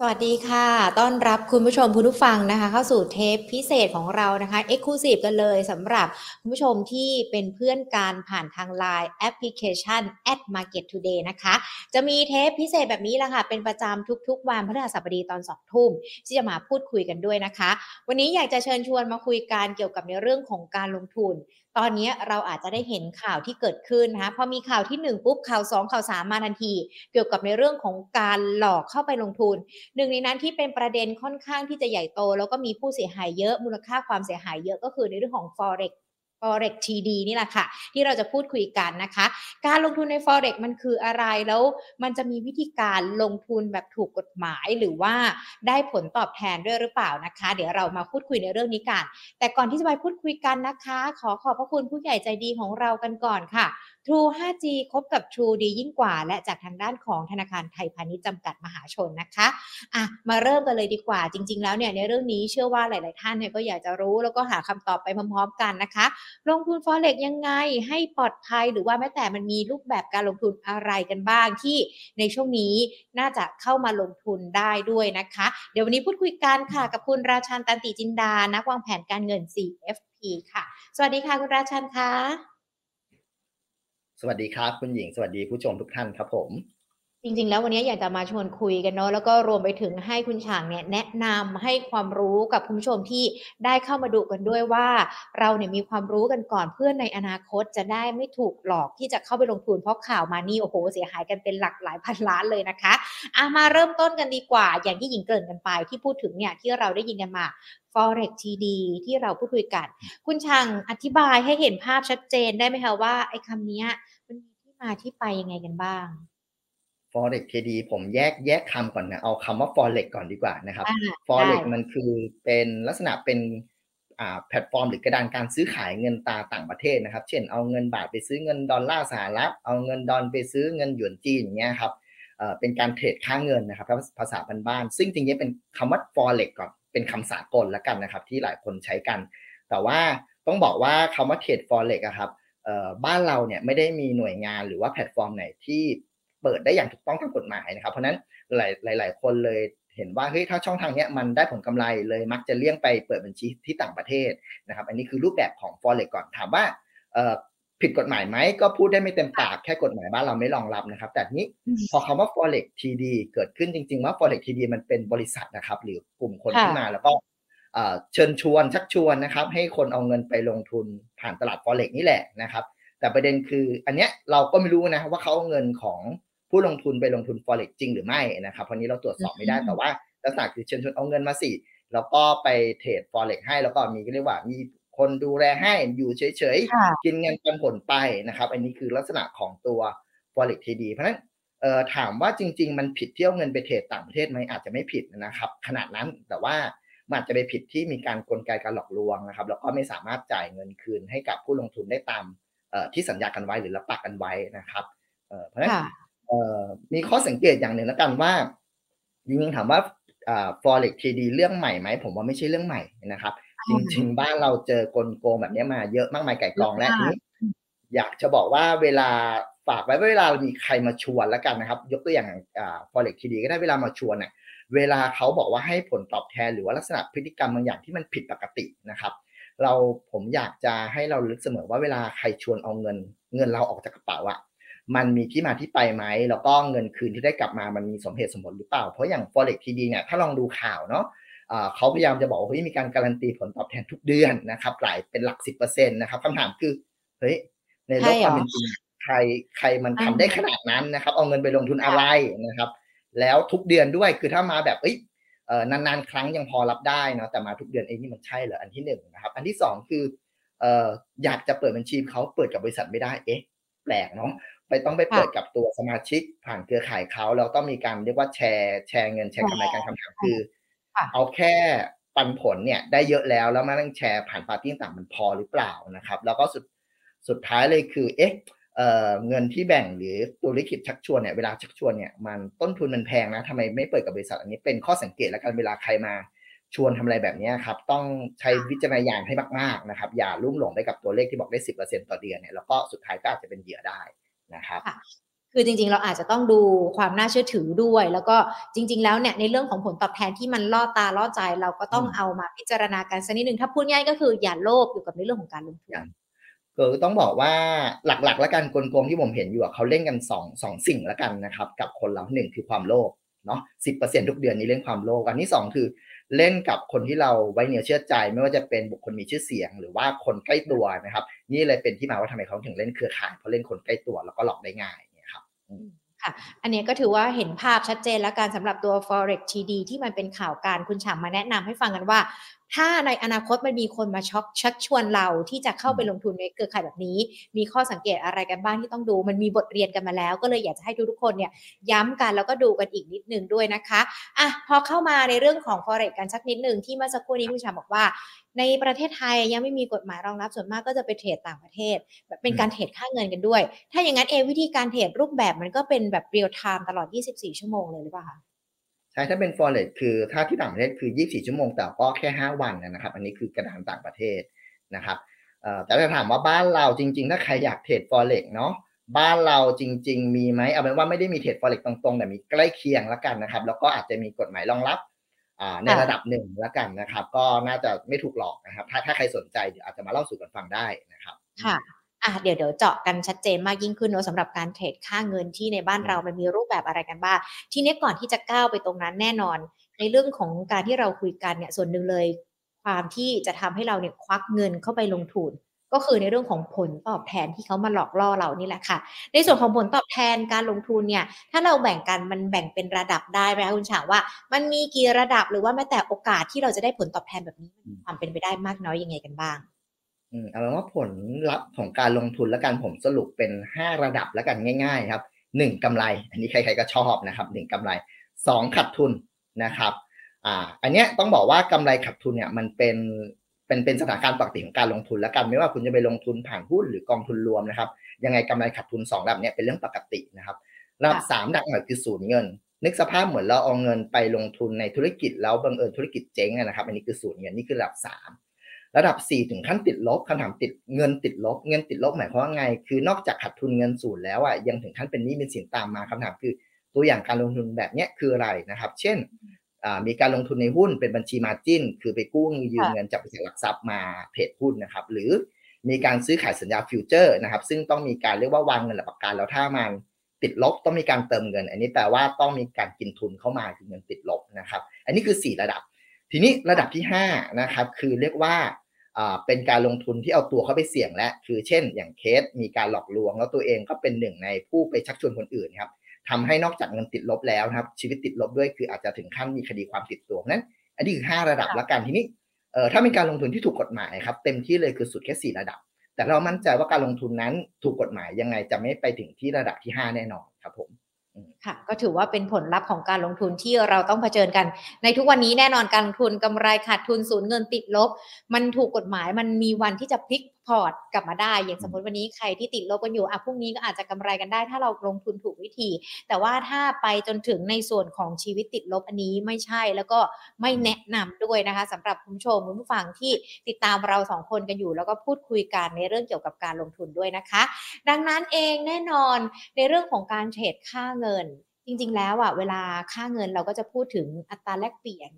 สวัสดีค่ะ ต้อนรับคุณผู้ชมคุณผู้ฟังนะคะ เข้าสู่เทปพิเศษของเรานะคะ Exclusive กันเลยสำหรับคุณผู้ชมที่เป็นเพื่อนการผ่านทาง Line แอปพลิเคชัน at Market Today นะคะ จะมีเทปพิเศษแบบนี้แหละค่ะ เป็นประจำทุกๆ วันพฤหัสบดีตอนสองทุ่ม ที่จะมาพูดคุยกันด้วยนะคะ วันนี้อยากจะเชิญชวนมาคุยกันเกี่ยวกับในเรื่องของการลงทุน ตอนนี้เราอาจจะได้เห็นข่าวที่เกิดขึ้นนะคะพอมีข่าวที่ 1 ปุ๊บข่าว 2 ข่าว 3 มาทันที เกี่ยวกับในเรื่องของการหลอกเข้าไปลงทุน หนึ่งในนั้นที่เป็นประเด็นค่อนข้างที่จะใหญ่โต แล้วก็มีผู้เสียหายเยอะมูลค่าความเสียหายเยอะก็คือในเรื่องของ forex forex TD นี่แหละค่ะ ที่เราจะพูดคุยกันนะคะ การลงทุนใน forex มันคืออะไรแล้วมันจะมีวิธีการลงทุนแบบถูกกฎหมายหรือว่าได้ผลตอบแทนด้วยหรือเปล่านะคะ เดี๋ยวเรามาพูดคุยในเรื่องนี้กัน แต่ก่อนที่จะไปพูดคุยกันนะคะ ขอขอบพระคุณผู้ใหญ่ใจดีของเรากันก่อนค่ะ True 5G คบกับ True ดียิ่งกว่า และจากทางด้านของธนาคารไทยพาณิชย์จำกัดมหาชนนะคะอะมาเริ่มกันเลยดีกว่า จริง ๆ แล้วเนี่ยในเรื่องนี้เชื่อว่าหลาย ๆ ท่านเนี่ยก็อยากจะรู้แล้วก็หาคำตอบไปพร้อม ๆ กันนะคะ ลงทุน forex ยังไงให้ปลอดภัยหรือว่าแม้แต่มันมีรูปแบบการลงทุนอะไรกันบ้างที่ในช่วงนี้น่าจะเข้ามาลงทุนได้ด้วยนะคะ เดี๋ยววันนี้พูดคุยกันค่ะกับคุณราชันตันติจินดา นักวางแผนการเงิน CFP ค่ะ สวัสดีค่ะคุณราชันค่ะ สวัสดีครับ คุณหญิงสวัสดีผู้ชมทุกท่านครับผม จริงๆ แล้ววันนี้อยากจะมาชวนคุยกันเนาะแล้วก็รวมไปถึงให้คุณฉางเนี่ยแนะนำให้ความรู้กับคุณผู้ชมที่ได้เข้ามาดูกันด้วยว่า เราเนี่ยมีความรู้กันก่อนเพื่อนในอนาคตจะได้ไม่ถูกหลอกที่จะเข้าไปลงทุนเพราะข่าวมานี่โอ้โหเสียหายกันเป็นหลักหลายพันล้านเลยนะคะอะมาเริ่มต้นกันดีกว่า อย่างที่หญิงเกริ่นกันไป ที่พูดถึงเนี่ยที่เราได้ยินกันมา forex TD ที่เราพูดคุยกัน คุณช่างอธิบายให้เห็นภาพชัดเจนได้ไหมคะว่าไอ้คำนี้มันมีที่มาที่ไปยังไงกันบ้าง forex KD ผมแยกแยกคำก่อนนะ เอาคำว่า forex ก่อนดีกว่านะครับอ่า forex ได้มันคือเป็นลักษณะเป็นอ่าแพลตฟอร์มหรือกระดานการซื้อขายเงินตราต่างประเทศนะครับ เช่นเอาเงินบาทไปซื้อเงินดอลลาร์สหรัฐ เอาเงินดอลไปซื้อเงินหยวนจีนอย่างเงี้ยครับเอ่อเป็นการเทรดค่าเงินนะครับภาษาบ้านๆซึ่งจริงๆเป็นคำว่า forex ก่อนเป็นคำสากลแล้วกันนะครับ ที่หลายคนใช้กัน แต่ว่าต้องบอกว่าคำว่าเทรด forex อะครับเอ่อบ้านเราเนี่ยไม่ได้มีหน่วยงานหรือว่าแพลตฟอร์มไหนที่ เปิดได้อย่างถูกต้องตามกฎหมายนะครับ เพราะฉะนั้นหลายหลายๆคนเลยเห็นว่าเฮ้ยถ้าช่องทางเนี้ยมันได้ผลกำไรเลยมักจะเลี่ยงไปเปิดบัญชีที่ต่างประเทศนะครับ อันนี้คือรูปแบบของ forex ก่อนถามว่าเอ่อผิดกฎหมายไหมก็พูดได้ไม่เต็มปากแค่กฎหมายบ้านเราไม่รองรับนะครับ แต่ทีนี้อืมพอคำว่า forex TD เกิดขึ้นจริง ๆ ว่า forex TD มันเป็นบริษัทนะครับ หรือกลุ่มคนค่ะที่มาแล้วก็เอ่อเชิญชวนชักชวนนะครับ ให้คนเอาเงินไปลงทุนผ่านตลาด forex นี่แหละนะครับ แต่ประเด็นคืออันเนี้ยเราก็ไม่รู้นะว่าเขาเอาเงินของ ผู้ลงทุนไปลงทุน forex จริงหรือไม่นะครับเพราะนี้เราตรวจสอบไม่ได้อืมแต่ว่าลักษณะคือเชิญชวนเอาเงินมาสิแล้วก็ไปเทรด forex ให้แล้วก็มีก็เรียกว่ามีคนดูแลให้อยู่เฉยค่ะๆกินเงินปันผลไปนะครับ อันนี้คือลักษณะของตัว forex TD เพราะฉะนั้นเอ่อถามว่าจริง ๆ มันผิดเที่ยวเงินไปเทรดต่างประเทศไหมอาจจะไม่ผิดนะครับ ขนาดนั้นแต่ว่ามันอาจจะไปผิดที่มีการกลไกการหลอกลวงนะครับ แล้วก็ไม่สามารถจ่ายเงินคืนให้กับผู้ลงทุนได้ตามเอ่อที่สัญญากันไว้หรือรับปากกันไว้นะครับเอ่อเพราะฉะนั้นค่ะเอ่อ มีข้อสังเกตอย่างหนึ่งแล้วกันว่าจริงๆถามว่าอ่า forex TD เรื่องใหม่ไหมผมว่าไม่ใช่เรื่องใหม่นะครับ จริง ๆ บ้านเราเจอกลโกงแบบนี้มาเยอะมากมายไก่กองและเยอะทีมากนี้อยากจะบอกว่าเวลาฝากไว้ว่าเวลามีใครมาชวนแล้วกันนะครับ ยกตัวอย่างอ่า forex TD ก็ได้เวลามาชวนเนี่ยเวลาเขาบอกว่าให้ผลตอบแทนหรือว่าลักษณะพฤติกรรมบางอย่างที่มันผิดปกตินะครับ เราผมอยากจะให้เราลึกเสมอว่าเวลาใครชวนเอาเงิน เงินเราออกจากกระเป๋าอะ มันมีที่มาที่ไปไหมแล้วก็เงินคืนที่ได้กลับมามันมีสมเหตุสมผลหรือเปล่า เพราะอย่าง forex TD เนี่ยถ้าลองดูข่าวเนาะอ่าเขาพยายามจะบอกว่าเฮ้ยมีการการันตีผลตอบแทนทุกเดือนนะครับหลายเป็นหลักสิบเปอร์เซ็นต์นะครับคำถามคือเฮ้ยในโลกใช่เหรอความเป็นจริงใครใครมันทำอ่าได้ขนาดนั้นนะครับ เอาเงินไปลงทุนอะไรนะครับ แล้วทุกเดือนด้วยคือถ้ามาแบบเอ้ยเอ่อนานๆ ครั้งยังพอรับได้นะแต่มาทุกเดือนเองนี่มันใช่เหรออันที่หนึ่งนะครับ อันที่สองคือเอ่ออยากจะเปิดบัญชีเขาเปิดกับบริษัทไม่ได้เอ๊ะแปลกเนาะ ไปต้องไปเปิดกับตัวสมาชิกผ่านเครือข่ายเขาแล้วต้องมีการเรียกว่าแชร์แชร์เงินแชร์กำไรการคำถามคือค่ะเอาแค่ปันผลเนี่ยได้เยอะแล้วแล้วมานั่งแชร์ผ่านปาร์ตี้ต่างๆมันพอหรือเปล่านะครับ แล้วก็สุดสุดท้ายเลยคือเอ๊ะเอ่อเงินที่แบ่งหรือตัวลิขิตชักชวนเนี่ยเวลาชักชวนเนี่ยมันต้นทุนมันแพงนะทำไมไม่เปิดกับบริษัทอันนี้เป็นข้อสังเกตแล้วกันเวลาใครมาชวนทำอะไรแบบเนี้ยครับต้องใช้วิจารณญาณให้มากๆนะครับอย่าลุ่มหลงไปกับตัวเลขที่บอกได้สิบเปอร์เซ็นต์ต่อเดือนเนี่ยแล้วก็สุดท้ายก็อาจจะเป็นเหยื่อได้ นะครับค่ะคือคือจริงๆ เราอาจจะต้องดูความน่าเชื่อถือด้วย แล้วก็จริง ๆ แล้วเนี่ยในเรื่องของผลตอบแทนที่มันล่อตาล่อใจ เราก็ต้องเอามาพิจารณากันสักนิดนึงถ้าพูดง่ายก็คืออย่าโลภอยู่กับในเรื่องของการลงทุนก็ต้องบอกว่าหลักๆ แล้วกันกลงที่ผมเห็นอยู่เขาเล่นกันสองสองสิ่งแล้วกันนะครับ กับคนเราหนึ่งคือความโลภเนาะสิบเปอร์เซ็นทุกเดือนนี้เล่นความโลภอันที่สองคือ เล่นกับคนที่เราไว้เนื้อเชื่อใจ ไม่ว่าจะเป็นบุคคลมีชื่อเสียง หรือว่าคนใกล้ตัวนะครับ นี่เลยเป็นที่มาว่าทำไมเขาถึงเล่นเครือข่ายเพราะเล่นคนใกล้ตัวแล้วก็หลอกได้ง่ายเนี่ยครับค่ะ อันนี้ก็ถือว่าเห็นภาพชัดเจนแล้วการสำหรับตัว forex TD ที่มันเป็นข่าวการคุณฉ่ำมาแนะนำให้ฟังกันว่า ถ้าในอนาคตมันมีคนมาช็อกชักชวนเราที่จะเข้าไปลงทุนในเครือข่ายแบบนี้ มีข้อสังเกตอะไรกันบ้างที่ต้องดู มันมีบทเรียนกันมาแล้ว ก็เลยอยากจะให้ทุกๆคนเนี่ยย้ำกันแล้วก็ดูกันอีกนิดนึงด้วยนะคะอะพอเข้ามาในเรื่องของ forex กันสักนิดหนึ่งที่เมื่อสักครู่นี้คุณชาบอกว่า ในประเทศไทยยังไม่มีกฎหมายรองรับส่วนมากก็จะไปเทรดต่างประเทศแบบเป็นการเทรดค่าเงินกันด้วย ถ้าอย่างนั้นเอวิธีการเทรดรูปแบบมันก็เป็นแบบ real-time ตลอด 24 ชั่วโมงเลยหรือเปล่าคะช่ ถ้าเป็น forex คือถ้าที่ต่างประเทศคือ 24 ชั่วโมงแต่ก็แค่ 5 วันนะครับ อันนี้คือกระดานต่างประเทศนะครับแต่ถ้าถามว่าบ้านเราจริง ๆ ถ้าใครอยากเทรด forex เนาะบ้านเราจริง ๆ มีไหมเอาเป็นว่าไม่ได้มีเทรด forex ตรงๆ แต่มีใกล้เคียงแล้วกันนะครับ แล้วก็อาจจะมีกฎหมายรองรับในระดับหนึ่งแล้วกันนะครับ ก็น่าจะไม่ถูกหลอกนะครับ ถ้าถ้าใครสนใจเดี๋ยวอาจจะมาเล่าสู่กันฟังได้นะครับ ค่ะ อะเดี๋ยวเดี๋ยวเจาะกันชัดเจนมากยิ่งขึ้นเนาะสำหรับการเทรดค่าเงินที่ในบ้านเรามันมีรูปแบบอะไรกันบ้างทีนี้ก่อนที่จะก้าวไปตรงนั้นแน่นอน ในเรื่องของการที่เราคุยกันเนี่ยส่วนหนึ่งเลย ความที่จะทำให้เราเนี่ยควักเงินเข้าไปลงทุนก็คือในเรื่องของผลตอบแทนที่เขามาหลอกล่อเรานี่แหละค่ะ ในส่วนของผลตอบแทนการลงทุนเนี่ย ถ้าเราแบ่งกันมันแบ่งเป็นระดับได้ไหมคะคุณฉาว่ามันมีกี่ระดับหรือว่าแม้แต่โอกาสที่เราจะได้ผลตอบแทนแบบนี้ความเป็นไปได้มากน้อยยังไงกันบ้าง เอาเป็นว่าผลลัพธ์ของการลงทุนและการผมสรุปเป็นห้าระดับแล้วกันง่ายๆครับหนึ่งกำไร อันนี้ใครๆก็ชอบนะครับหนึ่งกำไรสองขาดทุนนะครับอ่าอันเนี้ยต้องบอกว่ากำไรขาดทุนเนี่ยมันเป็นเป็นเป็นสถานการณ์ปกติของการลงทุนแล้วกันไม่ว่าคุณจะไปลงทุนผ่านหุ้นหรือกองทุนรวมนะครับยังไงกำไรขาดทุนสองระดับเนี้ยเป็นเรื่องปกตินะครับระดับสามดักหน่อยคือศูนย์เงินนึกสภาพเหมือนเราเอาเงินไปลงทุนในธุรกิจแล้วบังเอิญธุรกิจเจ๊งนะครับ อันนี้คือศูนย์เงินนี่คือระดับสาม ระดับ 4 ถึงขั้นติดลบคำถามติดเงินติดลบ เงินติดลบหมายความว่าไง คือนอกจากขาดทุนเงินศูนย์แล้วอะยังถึงขั้นเป็นหนี้เป็นสินตามมาคำถามคือตัวอย่างการลงทุนแบบนี้คืออะไรนะครับ เช่นมีการลงทุนในหุ้นเป็นบัญชี margin คือไปกู้ยืมเงินจากบริษัทหลักทรัพย์มาเทรดหุ้นนะครับ หรือมีการซื้อขายสัญญาฟิวเจอร์นะครับ ซึ่งต้องมีการเรียกว่าวางเงินหลักประกันแล้วถ้ามันติดลบต้องมีการเติมเงิน อันนี้แปลว่าต้องมีการกินทุนเข้ามาคือเงินติดลบนะครับ อันนี้คือ 4 ระดับ ทีนี้ระดับที่5นะครับคือเรียกว่าเป็นการลงทุนที่เอาตัวเข้าไปเสี่ยงและคือเช่น อย่างเคสมีการหลอกลวง แล้วตัวเองก็เป็นหนึ่งในผู้ไปชักชวนคนอื่นครับทำให้นอกจากเงินติดลบแล้วครับ ชีวิตติดลบด้วยคืออาจจะถึงขั้นมีคดีความติดตัวนั้น อันนี้คือ 5 ระดับละกันทีนี้เอ่อถ้าเป็นการลงทุนที่ถูกกฎหมายครับเต็มที่เลยคือสุดแค่4ระดับ แต่เรามั่นใจว่าการลงทุนนั้นถูกกฎหมายยังไงจะไม่ไปถึงที่ระดับที่ 5 แน่นอนครับผม ค่ะก็ถือว่าเป็นผลลัพธ์ของการลงทุนที่เราต้องเผชิญกัน ในทุกวันนี้แน่นอนการลงทุนกำไรขาดทุนศูนย์เงินติดลบ มันถูกกฎหมายมันมีวันที่จะพลิก พอร์ตกลับมาได้ อย่างสมมติวันนี้ใครที่ติดลบกันอยู่อะพรุ่งนี้ก็อาจจะกำไรกันได้ ถ้าเราลงทุนถูกวิธี แต่ว่าถ้าไปจนถึงในส่วนของชีวิตติดลบอันนี้ไม่ใช่แล้วก็ไม่แนะนำด้วยนะคะสำหรับคุณผู้ชมคุณผู้ฟังที่ติดตามเราสองคนกันอยู่ แล้วก็พูดคุยกันในเรื่องเกี่ยวกับการลงทุนด้วยนะคะ ดังนั้นเองแน่นอนในเรื่องของการเทรดค่าเงิน จริง ๆ แล้วอะเวลาค่าเงินเราก็จะพูดถึงอัตราแลกเปลี่ยน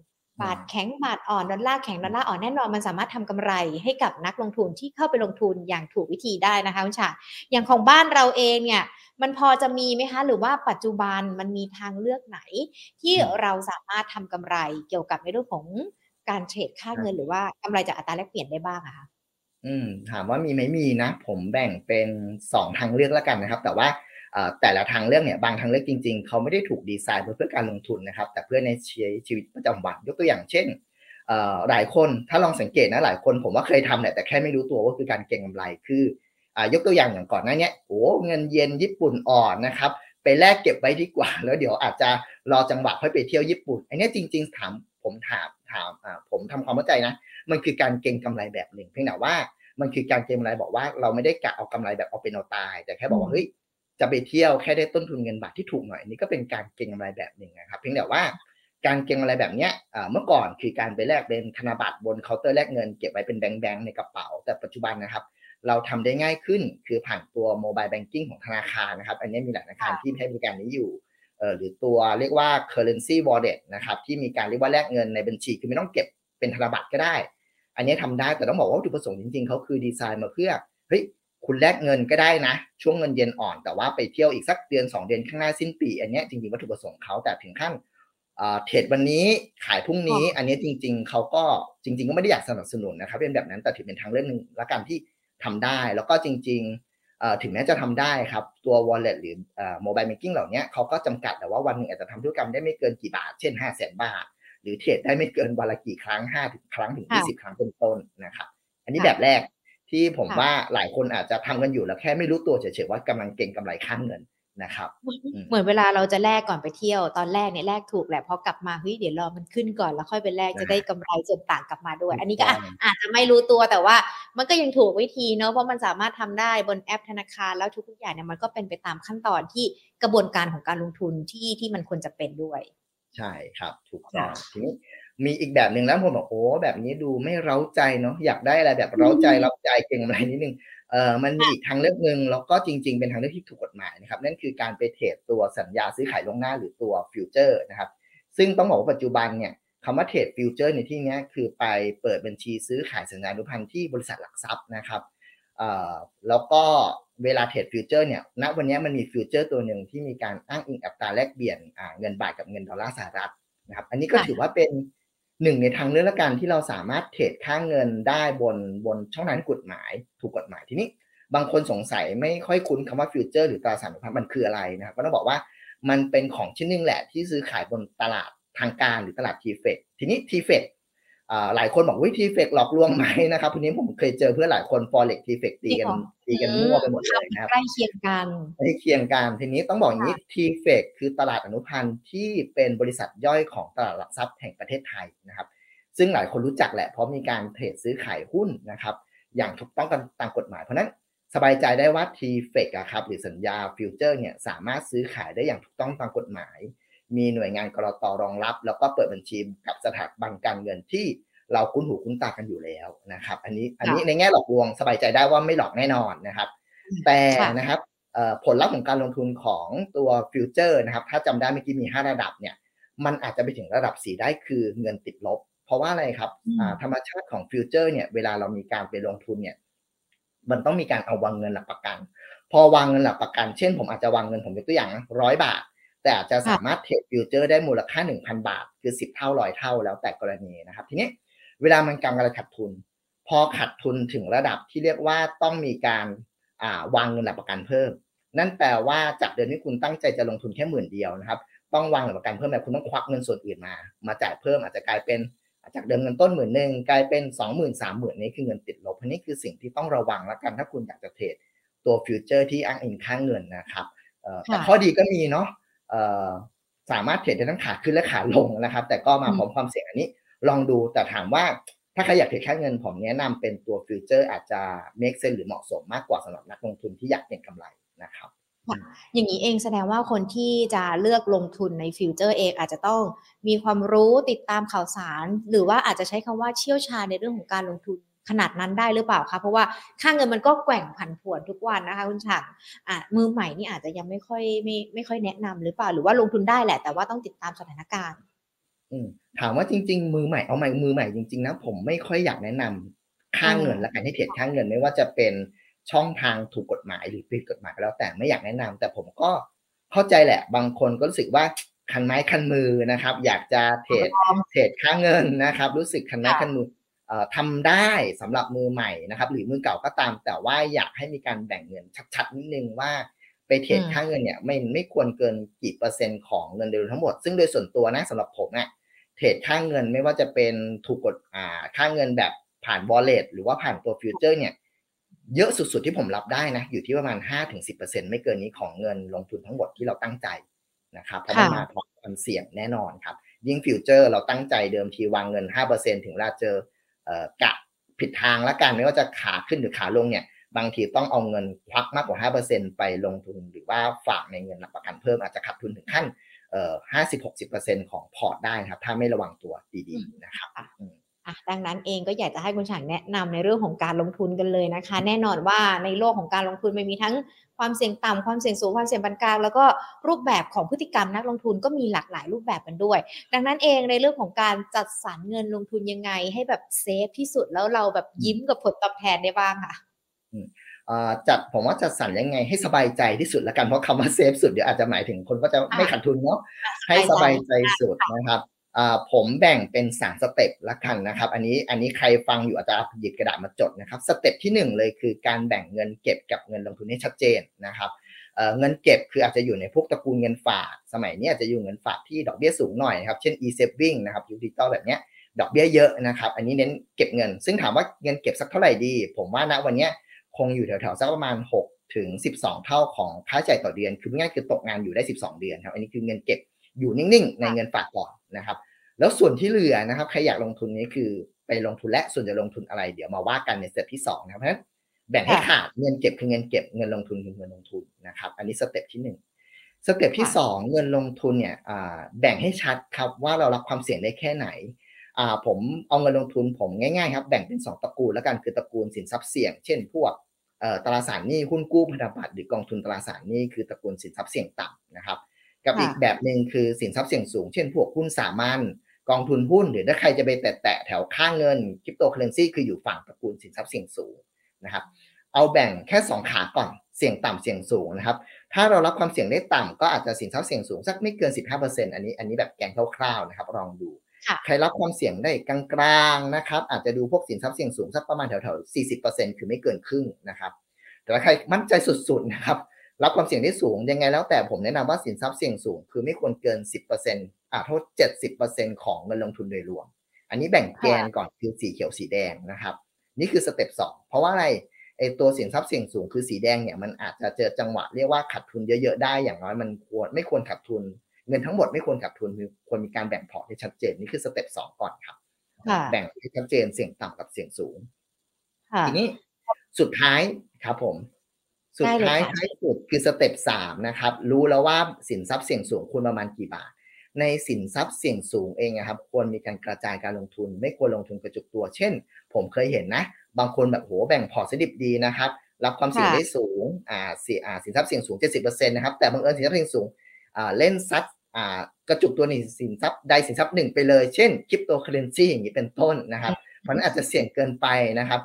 บาทแข็งบาทอ่อนดอลลาร์แข็งดอลลาร์อ่อนแน่นอนมันสามารถทำกำไรให้กับนักลงทุนที่เข้าไปลงทุนอย่างถูกวิธีได้นะคะคุณชาอย่างของบ้านเราเองเนี่ยมันพอจะมีไหมคะ หรือว่าปัจจุบันมันมีทางเลือกไหน ที่เราสามารถทำกำไรเกี่ยวกับในเรื่องของการเทรดค่าเงินหรือว่ากำไรจากอัตราแลกเปลี่ยนได้บ้างอะคะอืมถามว่ามีไหมมีนะ ผมแบ่งเป็นสองทางเลือกแล้วกันนะครับ แต่ว่า แต่ละทางเลือกเนี่ยบางทางเลือกจริง ๆ เขาไม่ได้ถูกดีไซน์เพื่อการลงทุนนะครับ แต่เพื่อในชีวิตประจำวันยกตัวอย่างเช่นหลายคนถ้าลองสังเกตนะหลายคนผมว่าเคยทำแหละแต่แค่ไม่รู้ตัวว่าคือการเก็งกำไรคือยกตัวอย่างอย่างก่อนหน้านี้โอ้เงินเยนญี่ปุ่นอ่อนนะครับไปแลกเก็บไว้ดีกว่า แล้วเดี๋ยวอาจจะรอจังหวะค่อยไปเที่ยวญี่ปุ่น อันนี้จริง ๆ ถามผมถามถามผมทำความเข้าใจนะ มันคือการเก็งกำไรแบบหนึ่งเพียงแต่ว่ามันคือการเก็งกำไรบอกว่าเราไม่ได้กะเอากำไรแบบเอาเป็นเอาตาย แต่แค่บอกว่าเฮ้ย จะไปเที่ยวแค่ได้ต้นทุนเงินบาทที่ถูกหน่อยนี่ก็เป็นการเก็งกำไรแบบหนึ่งนะครับเพียงแต่ว่าการเก็งกำไรแบบเนี้ยเมื่อก่อนคือการไปแลกเป็นธนบัตรบนเคาน์เตอร์แลกเงินเก็บไว้เป็นแบงค์แบงค์ในกระเป๋า แต่ปัจจุบันนะครับ เราทำได้ง่ายขึ้นคือผ่านตัว mobile banking ของธนาคารนะครับ อันนี้มีหลายธนาคารที่ให้บริการนี้อยู่เออหรือตัวเรียกว่า currency wallet นะครับที่มีการเรียกว่าแลกเงินในบัญชีคือไม่ต้องเก็บเป็นธนบัตรก็ได้ อันนี้ทำได้แต่ต้องบอกว่าวัตถุประสงค์จริงๆเขาคือดีไซน์มาเพื่อเฮ้ย คุณแลกเงินก็ได้นะ ช่วงเงินเย็นอ่อนแต่ว่าไปเที่ยวอีกสักเดือน 2 เดือนข้างหน้าสิ้นปี อันนี้จริงๆวัตถุประสงค์เขาแต่ถึงขั้นเทรดวันนี้ขายพรุ่งนี้ อันนี้จริง ๆเขาก็จริง ๆ ก็ไม่ได้อยากสนับสนุนนะครับเป็นแบบนั้นแต่ถือเป็นทางเลือกหนึ่งละกันที่ทำได้ แล้วก็จริงๆถึงแม้จะทำได้ครับ ตัว wallet หรือ mobile banking เหล่านี้เขาก็จำกัดแต่ว่าวันหนึ่งอาจจะทำธุรกรรมได้ไม่เกินกี่บาท เช่น 5 0 0 0 0 0บาท หรือเทรดได้ไม่เกินวันละกี่ครั้ง5ถึงครั้งถึง 20 ครั้งเป็นต้นนะครับ อันนี้แบบแรก ที่ผมว่าหลายคนอาจจะทำกันอยู่แล้วแค่ไม่รู้ตัวเฉยๆว่ากำลังเก่งกำไรข้างเงินนะครับเหมือนเวลาเราจะแลกก่อนไปเที่ยวตอนแรกเนี่ยแลกถูกแหละพอกลับมาเฮ้ยเดี๋ยวรอมันขึ้นก่อนแล้วค่อยไปแลกจะได้กำไรส่วนต่างกลับมาด้วย อันนี้ก็อาจจะไม่รู้ตัวแต่ว่า มันก็ยังถูกวิธีเนอะเพราะมันสามารถทำได้บนแอปธนาคารแล้วทุกๆอย่างเนี่ยมันก็เป็นไปตามขั้นตอนที่กระบวนการของการลงทุนที่ที่มันควรจะเป็นด้วย ใช่ครับถูกต้องทีนี้ มีอีกแบบหนึ่งแล้วผมบอกโอ้แบบนี้ดูไม่เร้าใจเนาะอยากได้อะไรแบบเร้าใจรับใจเก่งอะไรนิดนึงเอ่อมันมีอีกทางเลือกหนึ่งแล้วก็จริง ๆ เป็นทางเลือกที่ถูกกฎหมายนะครับนั่นคือการไปเทรดตัวสัญญาซื้อขายล่วงหน้าหรือตัวฟิวเจอร์นะครับ ซึ่งต้องบอกว่าปัจจุบันเนี่ยคำว่าเทรดฟิวเจอร์ในที่นี้คือไปเปิดบัญชีซื้อขายสัญญาอนุพันธ์ที่บริษัทหลักทรัพย์นะครับเอ่อแล้วก็เวลาเทรดฟิวเจอร์เนี่ยณวันนี้มันมีฟิวเจอร์ตัวหนึ่งที่มีการอ้างอิงอัตราแลกเปลี่ยนเงินบาทกับเงินดอลลาร์สหรัฐนะครับอันนี้ก็ถือว่าเป็น หนึ่งในทางเลือกละกันที่เราสามารถเทรดค่าเงินได้บนบนช่องทางกฎหมาย ถูกกฎหมายทีนี้ บางคนสงสัยไม่ค่อยคุ้นคำว่าฟิวเจอร์หรือตราสารหนี้มันคืออะไรนะครับก็ต้องบอกว่ามันเป็นของชิ้นหนึ่งแหละที่ซื้อขายบนตลาดทางการหรือตลาดทีเฟดทีนี้ทีเฟด หลายคนบอกวิทีเฟกหลอกลวงไหมนะครับทีนี้ผมเคยเจอเพื่อนหลายคนฟอเร็กทีเฟกตีกันตีกันมั่วไปหมดเลยนะครับใกล้เคียงกันใกล้เคียงกันทีนี้ต้องบอกอย่างนี้ทีเฟกคือตลาดอนุพันธ์ที่เป็นบริษัทย่อยของตลาดหลักทรัพย์แห่งประเทศไทยนะครับ ซึ่งหลายคนรู้จักแหละเพราะมีการเทรดซื้อขายหุ้นนะครับ อย่างถูกต้องกันตามกฎหมายเพราะนั้นสบายใจได้ว่า TFEX อะครับหรือสัญญาฟิวเจอร์เนี่ยสามารถซื้อขายได้อย่างถูกต้องตามกฎหมาย มีหน่วยงานกลต.รองรับ แล้วก็เปิดบัญชีกับสถาบันการเงินที่เราคุ้นหูคุ้นตากันอยู่แล้วนะครับ อันนี้อันนี้ในแง่หลอกลวงสบายใจได้ว่าไม่หลอกแน่นอนนะครับ แต่นะครับผลลัพธ์ของการลงทุนของตัวฟิวเจอร์นะครับ ถ้าจำได้เมื่อกี้มี 5 ระดับเนี่ย มันอาจจะไปถึงระดับ 4 ได้คือเงินติดลบ เพราะว่าอะไรครับธรรมชาติของฟิวเจอร์เนี่ยเวลาเรามีการไปลงทุนเนี่ย มันต้องมีการเอาวางเงินหลักประกัน พอวางเงินหลักประกัน เช่น ผมอาจจะวางเงินผมยกตัวอย่างร้อยบาท แต่อาจจะสามารถเทรดฟิวเจอร์ได้มูลค่า 1,000 บาท คือ 10 เท่าร้อยเท่าแล้วแต่กรณีนะครับ ทีนี้เวลามันกำลังขาดทุน พอขาดทุนถึงระดับที่เรียกว่าต้องมีการวางเงินหลักประกันเพิ่ม นั่นแปลว่าจากเดิมที่คุณตั้งใจจะลงทุนแค่หมื่นเดียวนะครับ ต้องวางหลักประกันเพิ่มแบบคุณต้องควักเงินส่วนอื่นมา มาจ่ายเพิ่มอาจจะกลายเป็นจากเดิมเงินต้นหมื่นหนึ่งกลายเป็นสองหมื่นสามหมื่นนี้คือเงินติดลบอันนี้คือสิ่งที่ต้องระวังแล้วกันถ้าคุณอยากจะเทรดตัวฟิวเจอร์ที่อ้างอิงค่าเงินนะครับแต่ข้อดีก็มีเนาะ สามารถเทรดได้ทั้งขาขึ้นและขาลงนะครับ แต่ก็มาพร้อมความเสี่ยงอันนี้ ลองดูแต่ถามว่าถ้าใครอยากเทรดค่าเงินผมแนะนำเป็นตัวฟิวเจอร์อาจจะ make sense หรือเหมาะสมมากกว่าสำหรับนักลงทุนที่อยากเก็งกำไรนะครับอย่างนี้เองแสดงว่าคนที่จะเลือกลงทุนในฟิวเจอร์เองอาจจะต้องมีความรู้ติดตามข่าวสาร หรือว่าอาจจะใช้คำว่าเชี่ยวชาญในเรื่องของการลงทุน ขนาดนั้นได้หรือเปล่าคะเพราะว่าค่าเงินมันก็แกว่งผันผวนทุกวันนะคะคุณฉังอะมือใหม่นี่อาจจะยังไม่ค่อยไม่ไม่ค่อยแนะนำหรือเปล่า หรือว่าลงทุนได้แหละ แต่ว่าต้องติดตามสถานการณ์อืมถามว่าจริง ๆ มือใหม่เอาใหม่มือใหม่จริงๆนะผมไม่ค่อยอยากแนะนำค่าเงินและการให้เทรดค่าเงินไม่ว่าจะเป็นช่องทางถูกกฎหมายหรือผิดกฎหมายก็แล้วแต่ไม่อยากแนะนำแต่ผมก็เข้าใจแหละ บางคนก็รู้สึกว่าคันไม้คันมือนะครับ อยากจะเทรดเทรดค่าเงินนะครับ รู้สึกคันไม้คันมือ ทำได้สำหรับมือใหม่นะครับ หรือมือเก่าก็ตาม แต่ว่าอยากให้มีการแบ่งเงินชัดๆนิดนึงว่าไปเทรดค่าเงินเนี่ยไม่ไม่ควรเกินกี่เปอร์เซ็นต์ของเงินเดือนทั้งหมด ซึ่งโดยส่วนตัวนะสำหรับผมเนี่ยเทรดค่าเงินไม่ว่าจะเป็นถูกกดอ่าค่าเงินแบบผ่าน wallet หรือว่าผ่านตัวฟิวเจอร์เนี่ยเยอะสุดๆที่ผมรับได้นะอยู่ที่ประมาณ 5-10%ไม่เกินนี้ของเงินลงทุนทั้งหมดที่เราตั้งใจนะครับเพราะมันมาพร้อมความเสี่ยงแน่นอนครับยิ่งฟิวเจอร์เราตั้งใจเดิมทีวางเงิน 5%ถึงเวลาเจอ กะผิดทางแล้วกันไม่ว่าจะขาขึ้นหรือขาลงเนี่ยบางทีต้องเอาเงินควักมากกว่า 5%ไปลงทุนหรือว่าฝากในเงินหลักประกันเพิ่มอาจจะขาดทุนถึงขั้นเอ่อ50-60%ของพอร์ตได้ครับ ถ้าไม่ระวังตัวดีๆนะครับอะดังนั้นเองก็อยากจะให้คุณฉางแนะนำในเรื่องของการลงทุนกันเลยนะคะ แน่นอนว่าในโลกของการลงทุนมันมีทั้ง ความเสี่ยงต่ำความเสี่ยงสูงความเสี่ยงปานกลางแล้วก็รูปแบบของพฤติกรรมนักลงทุนก็มีหลากหลายรูปแบบกันด้วย ดังนั้นเองในเรื่องของการจัดสรรเงินลงทุนยังไง ให้แบบเซฟที่สุดแล้วเราแบบยิ้มกับผลตอบแทนได้บ้างค่ะจัดผมว่าจัดสรรยังไงให้สบายใจที่สุดละกันเพราะคำว่าเซฟสุดเดี๋ยวอาจจะหมายถึงคนก็จะไม่ขาดทุนเนาะให้สบายใจสุดนะครับ ผมแบ่งเป็นสาม step ละกันนะครับ อันนี้อันนี้ใครฟังอยู่อาจจะหยิบกระดาษมาจดนะครับ step ที่1เลยคือการแบ่งเงินเก็บกับเงินลงทุนให้ชัดเจนนะครับเงินเก็บคืออาจจะอยู่ในพวกตระกูลเงินฝาก สมัยนี้อาจจะอยู่เงินฝากที่ดอกเบี้ยสูงหน่อยครับ เช่น e-saving นะครับหรือดิจิทัลแบบนี้ดอกเบี้ยเยอะนะครับ อันนี้เน้นเก็บเงิน ซึ่งถามว่าเงินเก็บสักเท่าไหร่ดี ผมว่าณวันนี้คงอยู่แถวๆสักประมาณ 6 ถึง 12 เท่าของค่าใช้จ่ายต่อเดือน คือง่ายคือตกงานอยู่ได้ 12 เดือนครับ อันนี้คือเงินเก็บอยู่นิ่งๆ ในเงินฝากก่อน นะครับ แล้วส่วนที่เหลือนะครับใครอยากลงทุนนี้คือไปลงทุนและส่วนจะลงทุนอะไร เดี๋ยวมาว่ากันใน step ที่2นะครับเพราะฉะนั้นแบ่งให้ขาดเงินเก็บคือเงินเก็บเงินลงทุนคือเงินลงทุนนะครับ อันนี้ step ที่ 1 step ที่ 2 เงินลงทุนเนี่ยแบ่งให้ชัดครับว่าเรารับความเสี่ยงได้แค่ไหนผมเอาเงินลงทุนผมง่ายๆครับแบ่งเป็น 2ตระกูลแล้วกันคือตระกูลสินทรัพย์เสี่ยง เช่น พวกตราสารหนี้หุ้นกู้พันธบัตรหรือกองทุนตราสารหนี้คือตระกูลสินทรัพย์เสี่ยงต่ำนะครับ กับอีกแบบหนึ่งคือสินทรัพย์เสี่ยงสูง เช่นพวกหุ้นสามัญกองทุนหุ้น หรือถ้าใครจะไปแตะแถวค่าเงินคริปโตเคอเรนซีคืออยู่ฝั่งตระกูลสินทรัพย์เสี่ยงสูงนะครับ เอาแบ่งแค่ 2 ขาก่อนเสี่ยงต่ำเสี่ยงสูงนะครับ ถ้าเรารับความเสี่ยงได้ต่ำก็อาจจะสินทรัพย์เสี่ยงสูงสักไม่เกิน 15%อันนี้อันนี้แบบแกนคร่าวๆนะครับลองดูใครรับความเสี่ยงได้กลางๆนะครับ อาจจะดูพวกสินทรัพย์เสี่ยงสูงสักประมาณแถวๆ40%คือไม่เกินครึ่งนะครับ แต่ถ้าใครมั่นใจสุดๆนะครับ รับความเสี่ยงได้สูงยังไงแล้วแต่ผมแนะนำว่าสินทรัพย์เสี่ยงสูง คือไม่ควรเกิน 10%อ่าโทษ 70%ของเงินลงทุนโดยรวม อันนี้แบ่งแกนก่อนคือสีเขียวสีแดงนะครับ นี่คือ step สองเพราะว่าอะไรไอตัวสินทรัพย์เสี่ยงสูงคือสีแดงเนี่ยมันอาจจะเจอจังหวะเรียกว่าขาดทุนเยอะๆได้อย่างน้อยมันควรไม่ควรขาดทุน เงินทั้งหมดไม่ควรขาดทุนคือควรมีการแบ่งพอร์ตให้ชัดเจนนี่คือ step สองก่อนครับแบ่งให้ชัดเจนเสี่ยงต่ำกับเสี่ยงสูงทีนี้สุดท้ายครับผม สุดท้ายท้ายสุดคือ step สามนะครับ รู้แล้วว่าสินทรัพย์เสี่ยงสูงควรประมาณกี่บาท ในสินทรัพย์เสี่ยงสูงเองนะครับ ควรมีการกระจายการลงทุน ไม่ควรลงทุนกระจุกตัว เช่น ผมเคยเห็นนะ บางคนแบบโหแบ่งพอร์ตซะดิบดีนะครับ รับความเสี่ยงได้สูงอ่าสิอ่าสินทรัพย์เสี่ยงสูง 70%นะครับแต่บังเอิญสินทรัพย์เสี่ยงสูงอ่าเล่นซัดกระจุกตัวในสินทรัพย์ใดสินทรัพย์หนึ่งไปเลย เช่นคริปโตเคอเรนซีอย่างนี้เป็นต้นนะครับ มันอาจจะเสี่ยงเกินไปนะครับ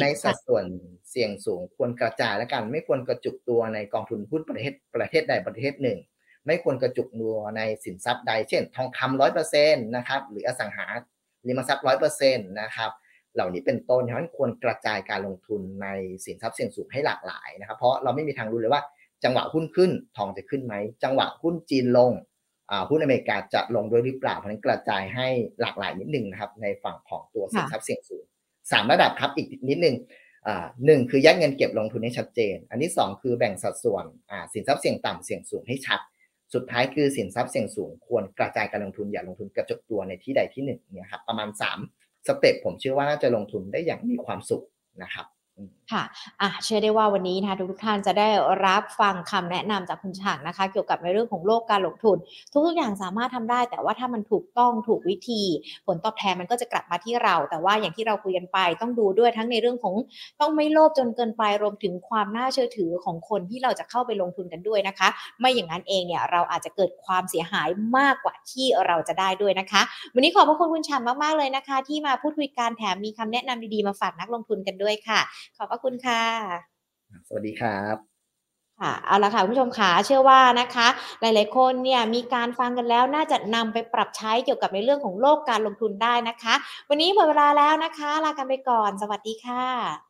ในสัดส่วนเสี่ยงสูงควรกระจายและกัน ไม่ควรกระจุกตัวในกองทุนหุ้นประเทศประเทศใดประเทศหนึ่ง ไม่ควรกระจุกตัวในสินทรัพย์ใด เช่น ทองคำร้อยเปอร์เซ็นต์นะครับหรืออสังหาริมทรัพย์ร้อยเปอร์เซ็นต์นะครับเหล่านี้เป็นต้นเพราะฉะนั้นควรกระจายการลงทุนในสินทรัพย์เสี่ยงสูงให้หลากหลายนะครับ เพราะเราไม่มีทางรู้เลยว่าจังหวะหุ้นขึ้นทองจะขึ้นไหมจังหวะหุ้นจีนลง หุ้นอเมริกาจะลงด้วยหรือเปล่า เพราะนั้นกระจายให้หลากหลายนิดนึงนะครับ ในฝั่งของตัวสินทรัพย์เสี่ยงสูงสามระดับครับอีกนิดนึงหนึ่งคือแยกเงินเก็บลงทุนให้ชัดเจน อันที่สองคือแบ่งสัดส่วนสินทรัพย์เสี่ยงต่ำเสี่ยงสูงให้ชัด สุดท้ายคือสินทรัพย์เสี่ยงสูง ควรกระจายการลงทุนอย่าลงทุนกระจุกตัวในที่ใดที่หนึ่งเนี่ยครับประมาณ 3 สเต็ปผมเชื่อว่าน่าจะลงทุนได้อย่างมีความสุขนะครับค่ะอะเชื่อได้ว่าวันนี้นะคะทุกท่านจะได้รับฟังคำแนะนำจากคุณฉางนะคะ เกี่ยวกับในเรื่องของโลกการลงทุน ทุกๆอย่างสามารถทำได้ แต่ว่าถ้ามันถูกต้องถูกวิธี ผลตอบแทนมันก็จะกลับมาที่เรา แต่ว่าอย่างที่เราคุยกันไปต้องดูด้วยทั้งในเรื่องของต้องไม่โลภจนเกินไปรวมถึงความน่าเชื่อถือของคนที่เราจะเข้าไปลงทุนกันด้วยนะคะ ไม่อย่างนั้นเองเนี่ยเราอาจจะเกิดความเสียหายมากกว่าที่เราจะได้ด้วยนะคะ วันนี้ขอบพระคุณคุณฉางมากๆเลยนะคะ ที่มาพูดคุยการแถมมีคำแนะนำดีๆมาฝากนักลงทุนกันด้วยค่ะขอบระคุณค่ะ สวัสดีครับค่ะเอาละค่ะคุณผู้ชมขาเชื่อว่านะคะ หลายๆคนเนี่ยมีการฟังกันแล้วน่าจะนำไปปรับใช้เกี่ยวกับในเรื่องของโลกการลงทุนได้นะคะ วันนี้หมดเวลาแล้วนะคะ ลากันไปก่อน สวัสดีค่ะ